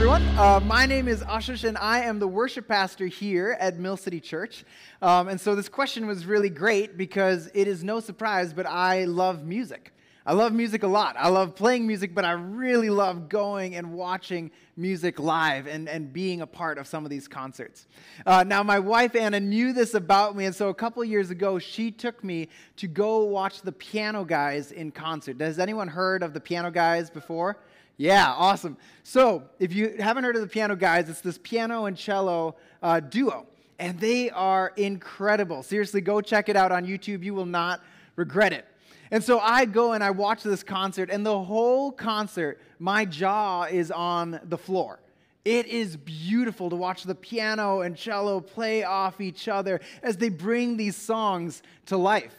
everyone. Uh, my name is Ashish, and I am the worship pastor here at Mill City Church. Um, and so this question was really great because it is no surprise, but I love music. I love music a lot. I love playing music, but I really love going and watching music live and, and being a part of some of these concerts. Uh, now, my wife Anna knew this about me, and so a couple years ago, she took me to go watch the Piano Guys in concert. Has anyone heard of the Piano Guys before? Yeah, awesome. So, if you haven't heard of the Piano Guys, it's this piano and cello uh, duo, and they are incredible. Seriously, go check it out on YouTube. You will not regret it. And so I go and I watch this concert, and the whole concert, my jaw is on the floor. It is beautiful to watch the piano and cello play off each other as they bring these songs to life.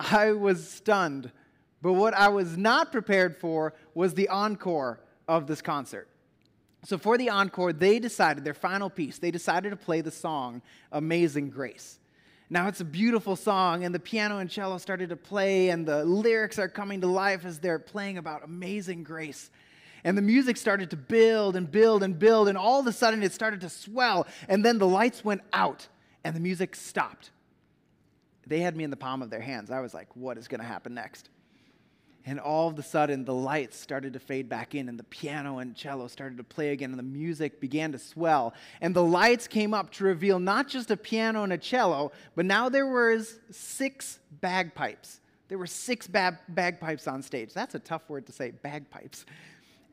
I was stunned but what I was not prepared for was the encore of this concert. So, for the encore, they decided, their final piece, they decided to play the song Amazing Grace. Now, it's a beautiful song, and the piano and cello started to play, and the lyrics are coming to life as they're playing about amazing grace. And the music started to build and build and build, and all of a sudden it started to swell, and then the lights went out, and the music stopped. They had me in the palm of their hands. I was like, what is going to happen next? And all of a sudden, the lights started to fade back in, and the piano and cello started to play again, and the music began to swell. And the lights came up to reveal not just a piano and a cello, but now there was six bagpipes. There were six bag- bagpipes on stage. That's a tough word to say, bagpipes.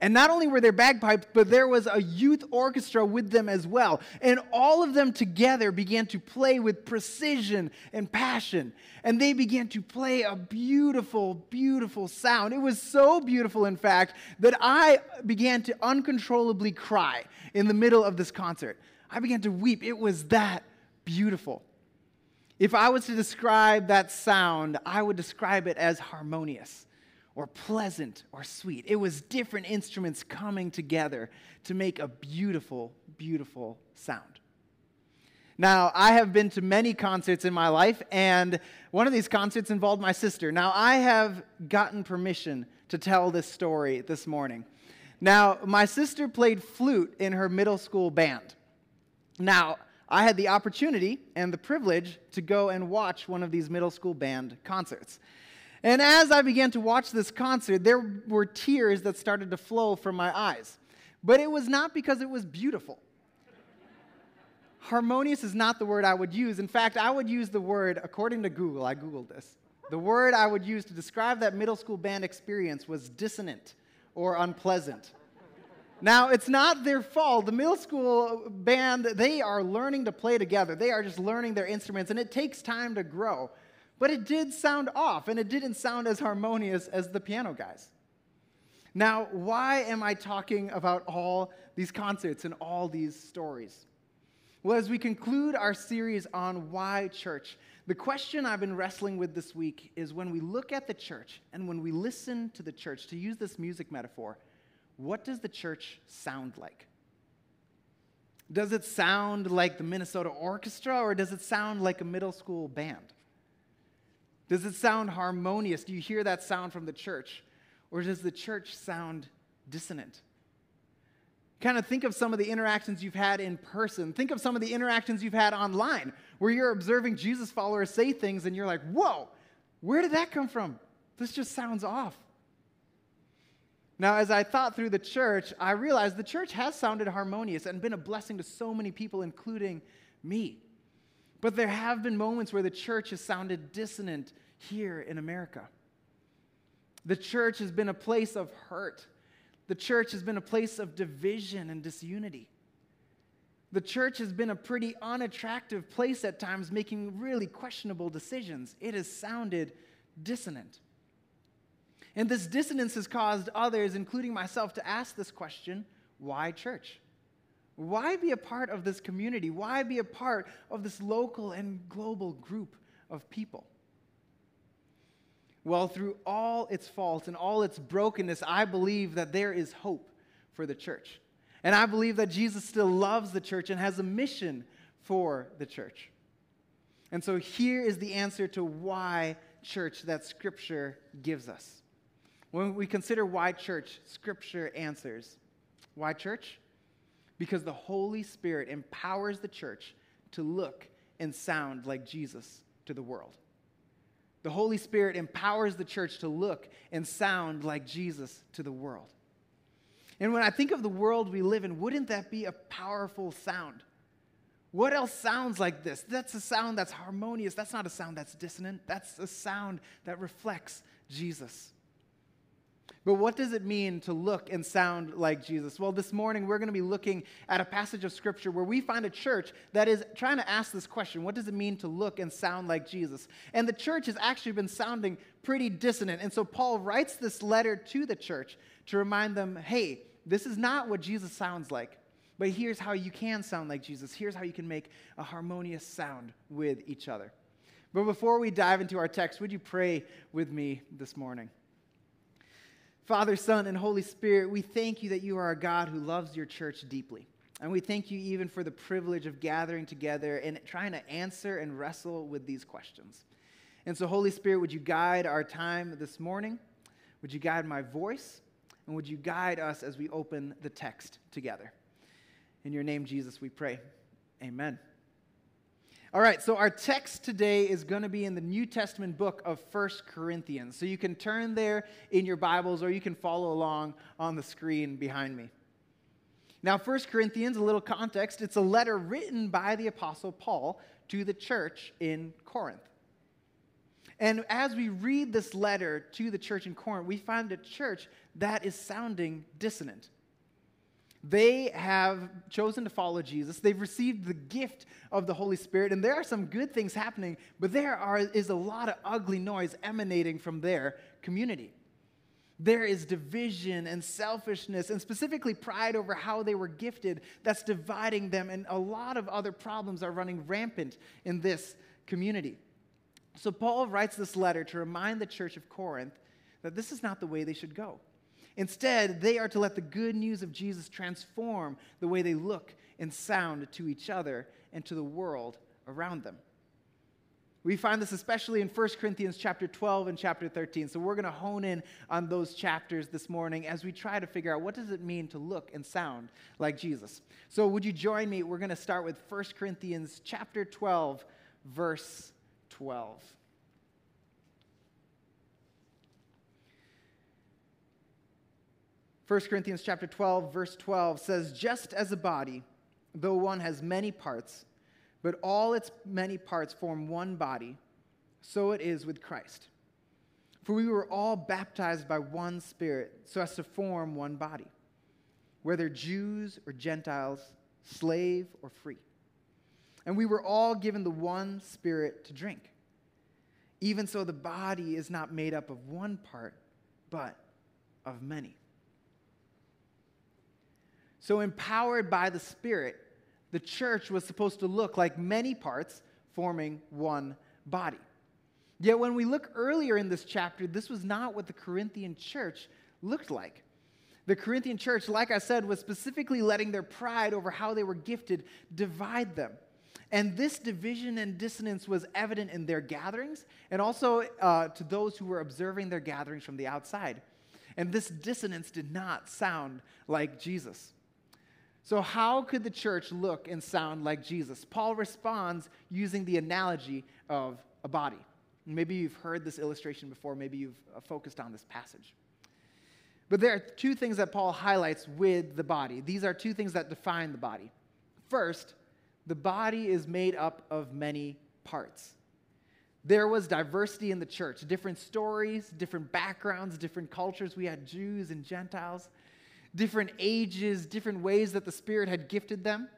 And not only were there bagpipes, but there was a youth orchestra with them as well. And all of them together began to play with precision and passion. And they began to play a beautiful, beautiful sound. It was so beautiful, in fact, that I began to uncontrollably cry in the middle of this concert. I began to weep. It was that beautiful. If I was to describe that sound, I would describe it as harmonious or pleasant or sweet. It was different instruments coming together to make a beautiful, beautiful sound. Now, I have been to many concerts in my life, and one of these concerts involved my sister. Now, I have gotten permission to tell this story this morning. Now, my sister played flute in her middle school band. Now, I had the opportunity and the privilege to go and watch one of these middle school band concerts. And as I began to watch this concert, there were tears that started to flow from my eyes. But it was not because it was beautiful. Harmonious is not the word I would use. In fact, I would use the word, according to Google, I Googled this. The word I would use to describe that middle school band experience was dissonant or unpleasant. Now, it's not their fault. The middle school band, they are learning to play together. They are just learning their instruments, and it takes time to grow. But it did sound off, and it didn't sound as harmonious as the piano guys. Now, why am I talking about all these concerts and all these stories? Well, as we conclude our series on why church, the question I've been wrestling with this week is when we look at the church and when we listen to the church, to use this music metaphor, what does the church sound like? Does it sound like the Minnesota Orchestra or does it sound like a middle school band? Does it sound harmonious? Do you hear that sound from the church? Or does the church sound dissonant? Kind of think of some of the interactions you've had in person. Think of some of the interactions you've had online where you're observing Jesus followers say things and you're like, whoa, where did that come from? This just sounds off. Now, as I thought through the church, I realized the church has sounded harmonious and been a blessing to so many people, including me. But there have been moments where the church has sounded dissonant here in America. The church has been a place of hurt. The church has been a place of division and disunity. The church has been a pretty unattractive place at times, making really questionable decisions. It has sounded dissonant. And this dissonance has caused others, including myself, to ask this question why church? Why be a part of this community? Why be a part of this local and global group of people? Well, through all its faults and all its brokenness, I believe that there is hope for the church. And I believe that Jesus still loves the church and has a mission for the church. And so here is the answer to why church that Scripture gives us. When we consider why church, Scripture answers. Why church? Because the Holy Spirit empowers the church to look and sound like Jesus to the world. The Holy Spirit empowers the church to look and sound like Jesus to the world. And when I think of the world we live in, wouldn't that be a powerful sound? What else sounds like this? That's a sound that's harmonious. That's not a sound that's dissonant. That's a sound that reflects Jesus. But what does it mean to look and sound like Jesus? Well, this morning we're going to be looking at a passage of scripture where we find a church that is trying to ask this question What does it mean to look and sound like Jesus? And the church has actually been sounding pretty dissonant. And so Paul writes this letter to the church to remind them hey, this is not what Jesus sounds like. But here's how you can sound like Jesus. Here's how you can make a harmonious sound with each other. But before we dive into our text, would you pray with me this morning? Father, Son, and Holy Spirit, we thank you that you are a God who loves your church deeply. And we thank you even for the privilege of gathering together and trying to answer and wrestle with these questions. And so, Holy Spirit, would you guide our time this morning? Would you guide my voice? And would you guide us as we open the text together? In your name, Jesus, we pray. Amen. All right, so our text today is going to be in the New Testament book of First Corinthians. So you can turn there in your Bibles or you can follow along on the screen behind me. Now, First Corinthians, a little context, it's a letter written by the Apostle Paul to the church in Corinth. And as we read this letter to the church in Corinth, we find a church that is sounding dissonant. They have chosen to follow Jesus. They've received the gift of the Holy Spirit, and there are some good things happening, but there are, is a lot of ugly noise emanating from their community. There is division and selfishness, and specifically pride over how they were gifted, that's dividing them, and a lot of other problems are running rampant in this community. So, Paul writes this letter to remind the church of Corinth that this is not the way they should go. Instead, they are to let the good news of Jesus transform the way they look and sound to each other and to the world around them. We find this especially in 1 Corinthians chapter 12 and chapter 13. So we're going to hone in on those chapters this morning as we try to figure out what does it mean to look and sound like Jesus. So would you join me? We're going to start with 1 Corinthians chapter 12 verse 12. 1 Corinthians chapter 12 verse 12 says just as a body though one has many parts but all its many parts form one body so it is with Christ. For we were all baptized by one spirit so as to form one body whether Jews or Gentiles slave or free. And we were all given the one spirit to drink. Even so the body is not made up of one part but of many. So, empowered by the Spirit, the church was supposed to look like many parts forming one body. Yet, when we look earlier in this chapter, this was not what the Corinthian church looked like. The Corinthian church, like I said, was specifically letting their pride over how they were gifted divide them. And this division and dissonance was evident in their gatherings and also uh, to those who were observing their gatherings from the outside. And this dissonance did not sound like Jesus. So, how could the church look and sound like Jesus? Paul responds using the analogy of a body. Maybe you've heard this illustration before, maybe you've uh, focused on this passage. But there are two things that Paul highlights with the body. These are two things that define the body. First, the body is made up of many parts. There was diversity in the church, different stories, different backgrounds, different cultures. We had Jews and Gentiles different ages, different ways that the Spirit had gifted them.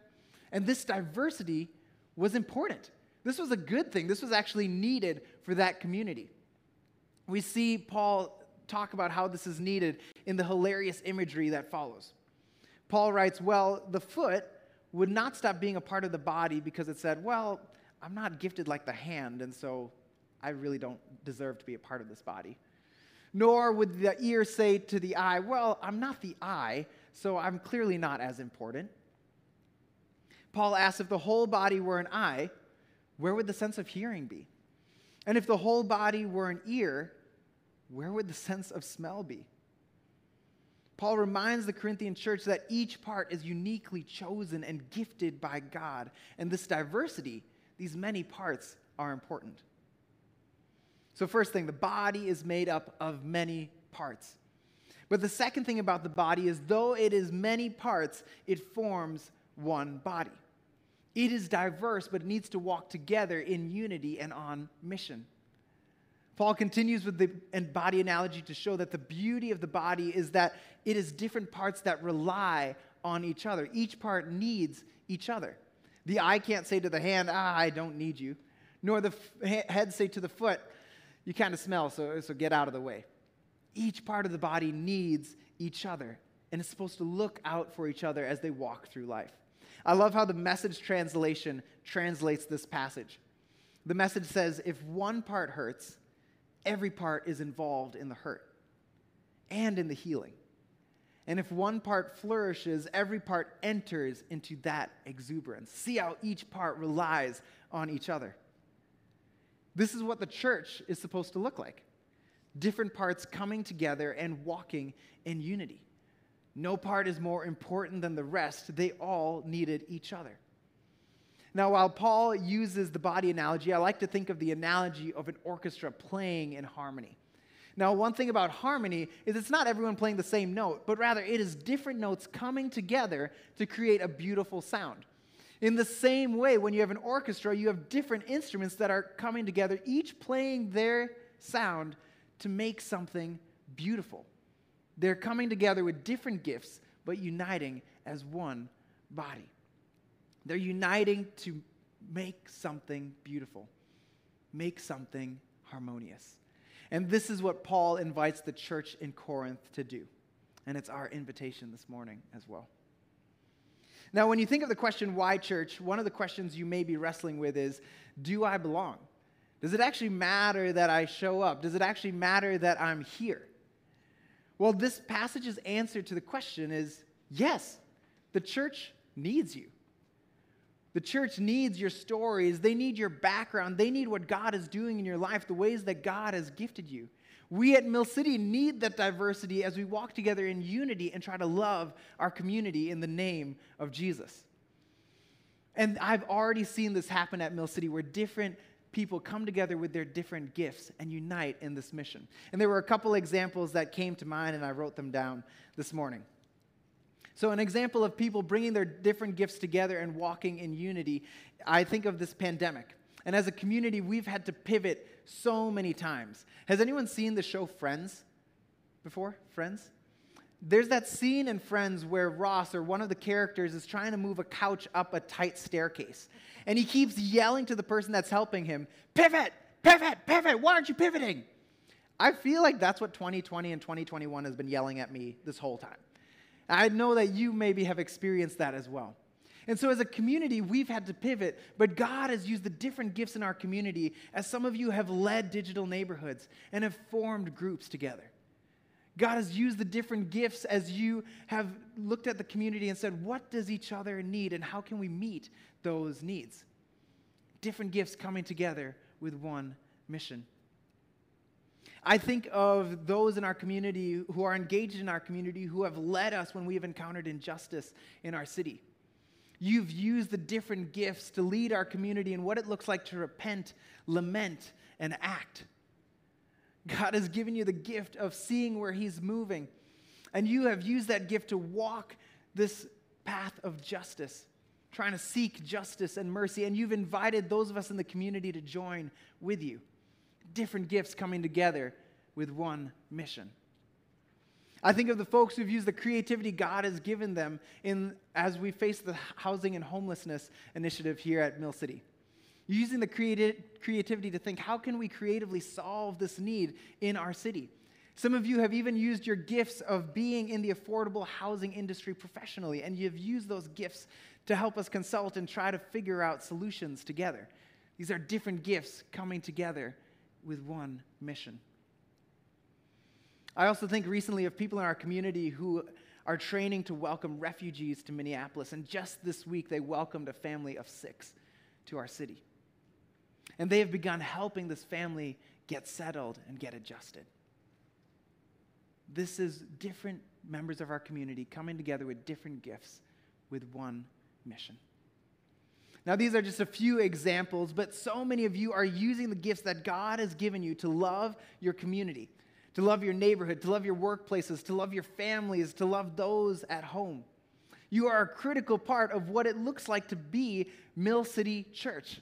And this diversity was important. This was a good thing. This was actually needed for that community. We see Paul talk about how this is needed in the hilarious imagery that follows. Paul writes, Well, the foot would not stop being a part of the body because it said, Well, I'm not gifted like the hand, and so I really don't deserve to be a part of this body nor would the ear say to the eye, Well, I'm not the eye, so I'm clearly not as important. Paul asks if the whole body were an eye, where would the sense of hearing be? And if the whole body were an ear, where would the sense of smell be? Paul reminds the Corinthian church that each part is uniquely chosen and gifted by God. And this diversity, these many parts, are important. So, first thing, the body is made up of many parts. But the second thing about the body is though it is many parts, it forms one body. It is diverse, but it needs to walk together in unity and on mission. Paul continues with the body analogy to show that the beauty of the body is that it is different parts that rely on each other. Each part needs each other. The eye can't say to the hand, ah, I don't need you, nor the f- head say to the foot, you kind of smell, so, so get out of the way. Each part of the body needs each other and is supposed to look out for each other as they walk through life. I love how the message translation translates this passage. The message says, if one part hurts, every part is involved in the hurt and in the healing. And if one part flourishes, every part enters into that exuberance. See how each part relies on each other. This is what the church is supposed to look like different parts coming together and walking in unity. No part is more important than the rest, they all needed each other. Now, while Paul uses the body analogy, I like to think of the analogy of an orchestra playing in harmony. Now, one thing about harmony is it's not everyone playing the same note, but rather it is different notes coming together to create a beautiful sound. In the same way, when you have an orchestra, you have different instruments that are coming together, each playing their sound to make something beautiful. They're coming together with different gifts, but uniting as one body. They're uniting to make something beautiful, make something harmonious. And this is what Paul invites the church in Corinth to do. And it's our invitation this morning as well. Now, when you think of the question, why church, one of the questions you may be wrestling with is do I belong? Does it actually matter that I show up? Does it actually matter that I'm here? Well, this passage's answer to the question is yes, the church needs you. The church needs your stories. They need your background. They need what God is doing in your life, the ways that God has gifted you. We at Mill City need that diversity as we walk together in unity and try to love our community in the name of Jesus. And I've already seen this happen at Mill City where different people come together with their different gifts and unite in this mission. And there were a couple examples that came to mind, and I wrote them down this morning. So, an example of people bringing their different gifts together and walking in unity, I think of this pandemic. And as a community, we've had to pivot so many times. Has anyone seen the show Friends before? Friends? There's that scene in Friends where Ross, or one of the characters, is trying to move a couch up a tight staircase. And he keeps yelling to the person that's helping him, Pivot, pivot, pivot. Why aren't you pivoting? I feel like that's what 2020 and 2021 has been yelling at me this whole time. I know that you maybe have experienced that as well. And so, as a community, we've had to pivot, but God has used the different gifts in our community as some of you have led digital neighborhoods and have formed groups together. God has used the different gifts as you have looked at the community and said, what does each other need and how can we meet those needs? Different gifts coming together with one mission. I think of those in our community who are engaged in our community who have led us when we have encountered injustice in our city. You've used the different gifts to lead our community in what it looks like to repent, lament, and act. God has given you the gift of seeing where He's moving. And you have used that gift to walk this path of justice, trying to seek justice and mercy. And you've invited those of us in the community to join with you different gifts coming together with one mission. I think of the folks who've used the creativity God has given them in, as we face the housing and homelessness initiative here at Mill City. Using the creati- creativity to think, how can we creatively solve this need in our city? Some of you have even used your gifts of being in the affordable housing industry professionally, and you've used those gifts to help us consult and try to figure out solutions together. These are different gifts coming together with one mission. I also think recently of people in our community who are training to welcome refugees to Minneapolis, and just this week they welcomed a family of six to our city. And they have begun helping this family get settled and get adjusted. This is different members of our community coming together with different gifts with one mission. Now, these are just a few examples, but so many of you are using the gifts that God has given you to love your community, to love your neighborhood, to love your workplaces, to love your families, to love those at home. You are a critical part of what it looks like to be Mill City Church.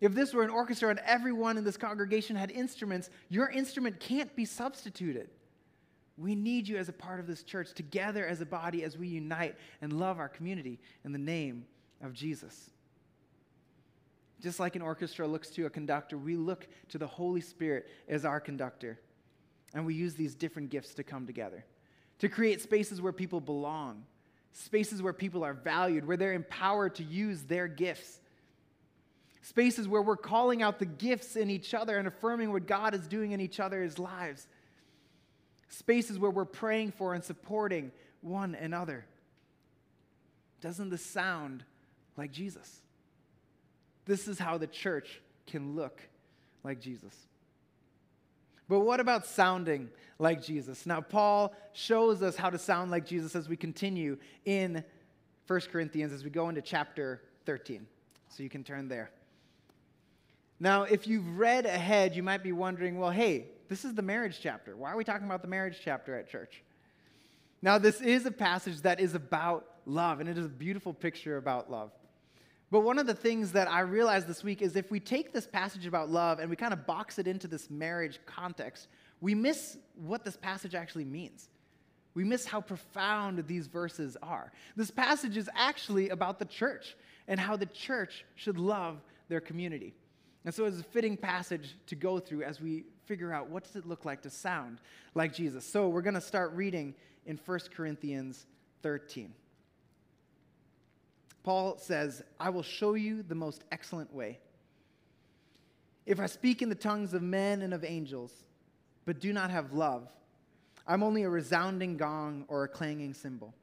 If this were an orchestra and everyone in this congregation had instruments, your instrument can't be substituted. We need you as a part of this church, together as a body, as we unite and love our community in the name of Jesus. Just like an orchestra looks to a conductor, we look to the Holy Spirit as our conductor. And we use these different gifts to come together, to create spaces where people belong, spaces where people are valued, where they're empowered to use their gifts, spaces where we're calling out the gifts in each other and affirming what God is doing in each other's lives, spaces where we're praying for and supporting one another. Doesn't this sound like Jesus? This is how the church can look like Jesus. But what about sounding like Jesus? Now, Paul shows us how to sound like Jesus as we continue in 1 Corinthians as we go into chapter 13. So you can turn there. Now, if you've read ahead, you might be wondering well, hey, this is the marriage chapter. Why are we talking about the marriage chapter at church? Now, this is a passage that is about love, and it is a beautiful picture about love. But one of the things that I realized this week is if we take this passage about love and we kind of box it into this marriage context, we miss what this passage actually means. We miss how profound these verses are. This passage is actually about the church and how the church should love their community. And so it's a fitting passage to go through as we figure out what does it look like to sound like Jesus. So we're going to start reading in 1 Corinthians 13. Paul says, I will show you the most excellent way. If I speak in the tongues of men and of angels, but do not have love, I'm only a resounding gong or a clanging cymbal.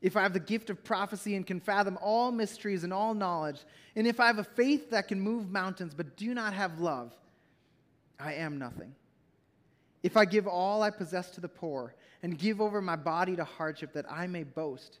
If I have the gift of prophecy and can fathom all mysteries and all knowledge, and if I have a faith that can move mountains but do not have love, I am nothing. If I give all I possess to the poor and give over my body to hardship that I may boast,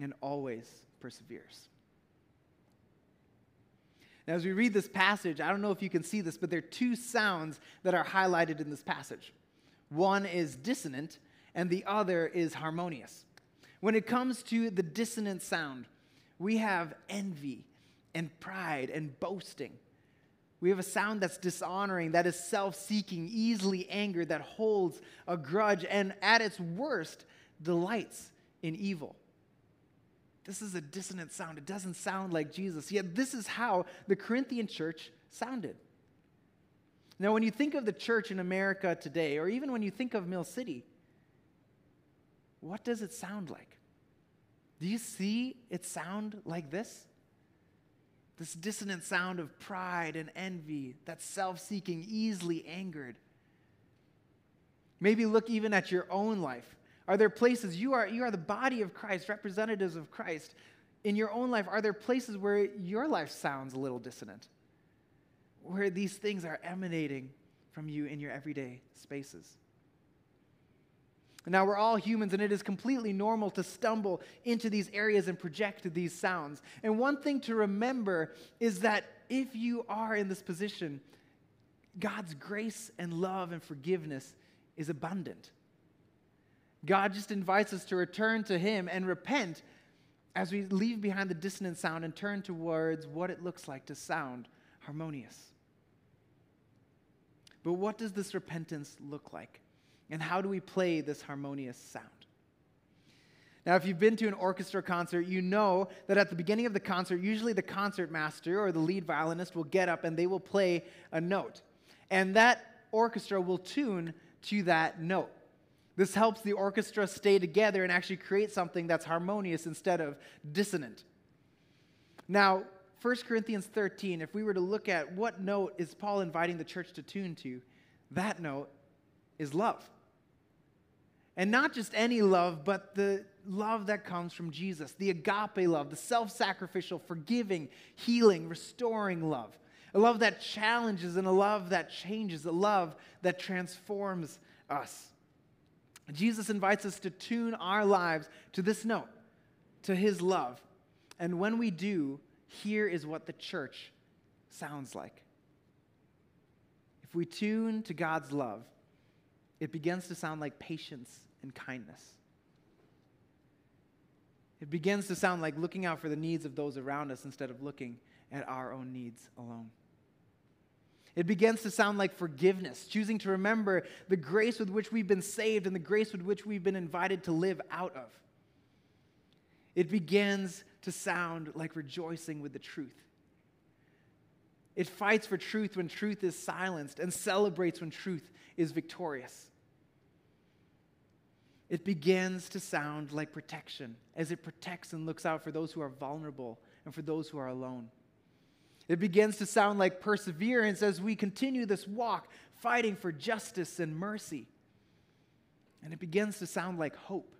and always perseveres. Now, as we read this passage, I don't know if you can see this, but there are two sounds that are highlighted in this passage. One is dissonant, and the other is harmonious. When it comes to the dissonant sound, we have envy and pride and boasting. We have a sound that's dishonoring, that is self seeking, easily angered, that holds a grudge, and at its worst, delights in evil. This is a dissonant sound. It doesn't sound like Jesus. Yet, this is how the Corinthian church sounded. Now, when you think of the church in America today, or even when you think of Mill City, what does it sound like? Do you see it sound like this? This dissonant sound of pride and envy, that self seeking, easily angered. Maybe look even at your own life. Are there places you are you are the body of Christ, representatives of Christ. In your own life, are there places where your life sounds a little dissonant? Where these things are emanating from you in your everyday spaces? Now, we're all humans, and it is completely normal to stumble into these areas and project these sounds. And one thing to remember is that if you are in this position, God's grace and love and forgiveness is abundant. God just invites us to return to Him and repent as we leave behind the dissonant sound and turn towards what it looks like to sound harmonious. But what does this repentance look like? And how do we play this harmonious sound? Now, if you've been to an orchestra concert, you know that at the beginning of the concert, usually the concert master or the lead violinist will get up and they will play a note. And that orchestra will tune to that note. This helps the orchestra stay together and actually create something that's harmonious instead of dissonant. Now, 1 Corinthians 13, if we were to look at what note is Paul inviting the church to tune to, that note is love. And not just any love, but the love that comes from Jesus, the agape love, the self sacrificial, forgiving, healing, restoring love. A love that challenges and a love that changes, a love that transforms us. Jesus invites us to tune our lives to this note, to his love. And when we do, here is what the church sounds like. If we tune to God's love, it begins to sound like patience and kindness. It begins to sound like looking out for the needs of those around us instead of looking at our own needs alone. It begins to sound like forgiveness, choosing to remember the grace with which we've been saved and the grace with which we've been invited to live out of. It begins to sound like rejoicing with the truth. It fights for truth when truth is silenced and celebrates when truth is victorious. It begins to sound like protection as it protects and looks out for those who are vulnerable and for those who are alone. It begins to sound like perseverance as we continue this walk, fighting for justice and mercy. And it begins to sound like hope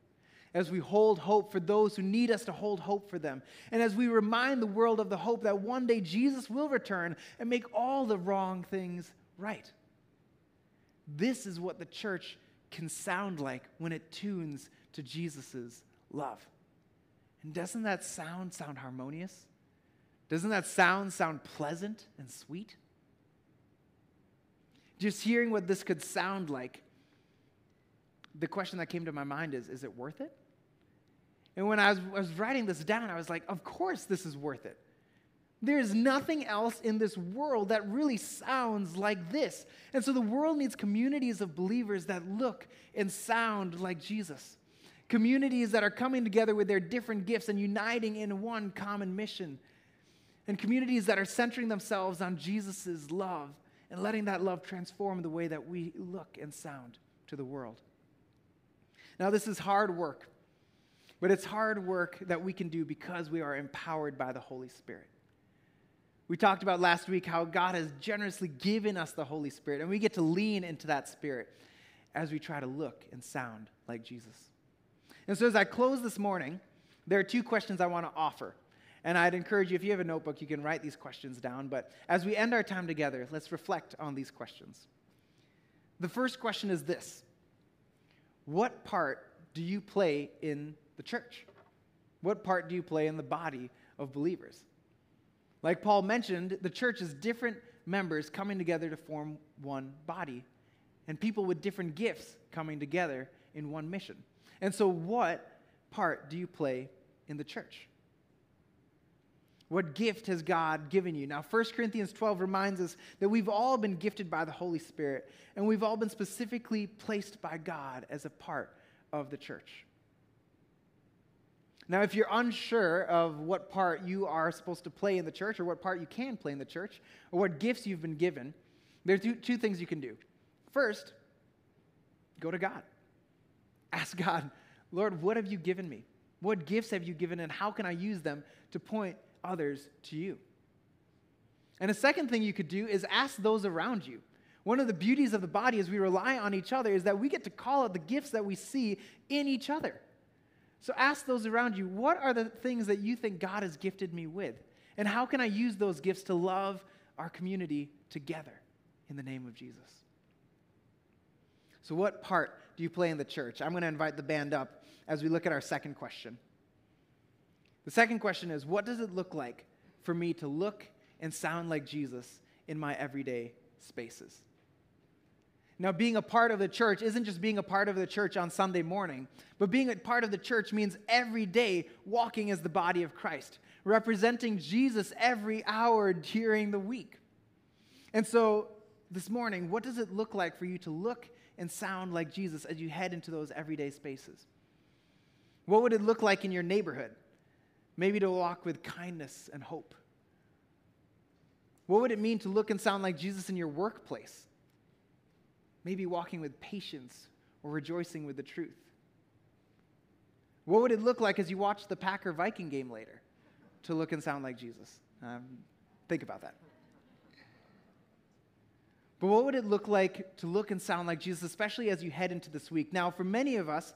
as we hold hope for those who need us to hold hope for them. And as we remind the world of the hope that one day Jesus will return and make all the wrong things right. This is what the church can sound like when it tunes to Jesus' love. And doesn't that sound sound harmonious? Doesn't that sound sound pleasant and sweet? Just hearing what this could sound like, the question that came to my mind is is it worth it? And when I was, I was writing this down, I was like, of course this is worth it. There's nothing else in this world that really sounds like this. And so the world needs communities of believers that look and sound like Jesus. Communities that are coming together with their different gifts and uniting in one common mission and communities that are centering themselves on Jesus' love and letting that love transform the way that we look and sound to the world. Now, this is hard work, but it's hard work that we can do because we are empowered by the Holy Spirit. We talked about last week how God has generously given us the Holy Spirit, and we get to lean into that Spirit as we try to look and sound like Jesus. And so, as I close this morning, there are two questions I want to offer and I'd encourage you, if you have a notebook, you can write these questions down. But as we end our time together, let's reflect on these questions. The first question is this What part do you play in the church? What part do you play in the body of believers? Like Paul mentioned, the church is different members coming together to form one body, and people with different gifts coming together in one mission. And so, what part do you play in the church? What gift has God given you? Now, 1 Corinthians 12 reminds us that we've all been gifted by the Holy Spirit, and we've all been specifically placed by God as a part of the church. Now, if you're unsure of what part you are supposed to play in the church, or what part you can play in the church, or what gifts you've been given, there are two, two things you can do. First, go to God. Ask God, Lord, what have you given me? What gifts have you given, and how can I use them to point others to you. And a second thing you could do is ask those around you. One of the beauties of the body as we rely on each other is that we get to call out the gifts that we see in each other. So ask those around you, what are the things that you think God has gifted me with? And how can I use those gifts to love our community together in the name of Jesus? So, what part do you play in the church? I'm going to invite the band up as we look at our second question. The second question is what does it look like for me to look and sound like Jesus in my everyday spaces? Now, being a part of the church isn't just being a part of the church on Sunday morning, but being a part of the church means every day walking as the body of Christ, representing Jesus every hour during the week. And so, this morning, what does it look like for you to look and sound like Jesus as you head into those everyday spaces? What would it look like in your neighborhood? Maybe to walk with kindness and hope. What would it mean to look and sound like Jesus in your workplace? Maybe walking with patience or rejoicing with the truth? What would it look like as you watch the Packer Viking game later to look and sound like Jesus? Um, think about that. But what would it look like to look and sound like Jesus, especially as you head into this week? Now, for many of us,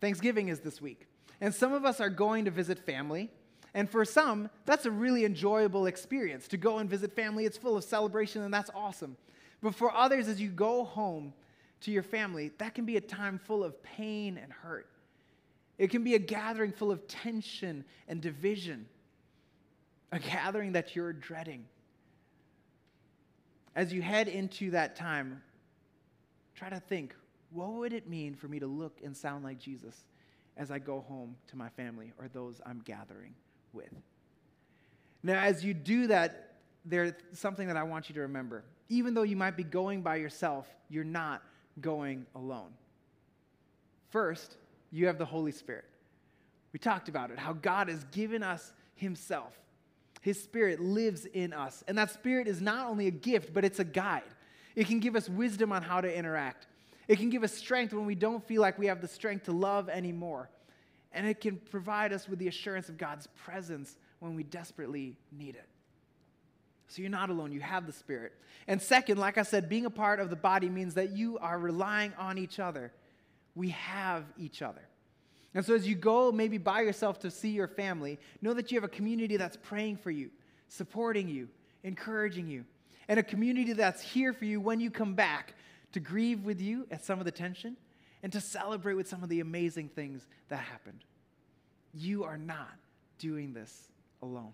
Thanksgiving is this week. And some of us are going to visit family. And for some, that's a really enjoyable experience to go and visit family. It's full of celebration, and that's awesome. But for others, as you go home to your family, that can be a time full of pain and hurt. It can be a gathering full of tension and division, a gathering that you're dreading. As you head into that time, try to think what would it mean for me to look and sound like Jesus as I go home to my family or those I'm gathering with? Now, as you do that, there's something that I want you to remember. Even though you might be going by yourself, you're not going alone. First, you have the Holy Spirit. We talked about it, how God has given us Himself. His Spirit lives in us. And that Spirit is not only a gift, but it's a guide. It can give us wisdom on how to interact, it can give us strength when we don't feel like we have the strength to love anymore. And it can provide us with the assurance of God's presence when we desperately need it. So you're not alone, you have the Spirit. And second, like I said, being a part of the body means that you are relying on each other. We have each other. And so as you go maybe by yourself to see your family, know that you have a community that's praying for you, supporting you, encouraging you, and a community that's here for you when you come back to grieve with you at some of the tension and to celebrate with some of the amazing things that happened. You are not doing this alone.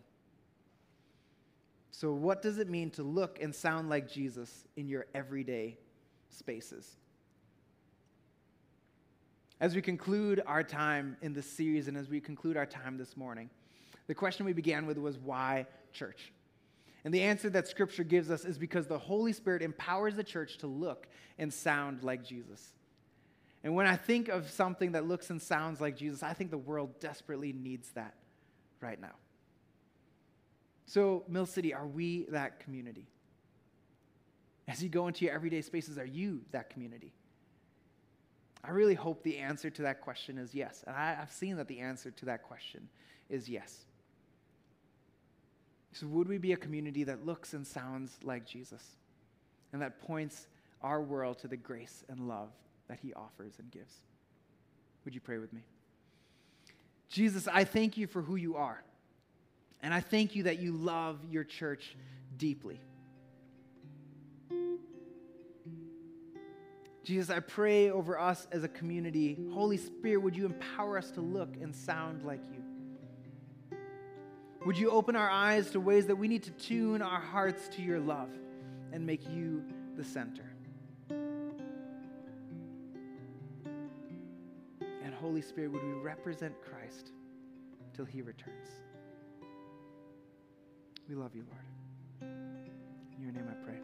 So, what does it mean to look and sound like Jesus in your everyday spaces? As we conclude our time in this series and as we conclude our time this morning, the question we began with was why church? And the answer that Scripture gives us is because the Holy Spirit empowers the church to look and sound like Jesus. And when I think of something that looks and sounds like Jesus, I think the world desperately needs that right now. So, Mill City, are we that community? As you go into your everyday spaces, are you that community? I really hope the answer to that question is yes. And I, have seen that the answer to that question is yes. Would we be a community that looks and sounds like Jesus and that points our world to the grace and love that he offers and gives? Would you pray with me? Jesus, I thank you for who you are. And I thank you that you love your church deeply. Jesus, I pray over us as a community. Holy Spirit, would you empower us to look and sound like you? Would you open our eyes to ways that we need to tune our hearts to your love and make you the center? And Holy Spirit, would we represent Christ till he returns? We love you, Lord. In your name I pray.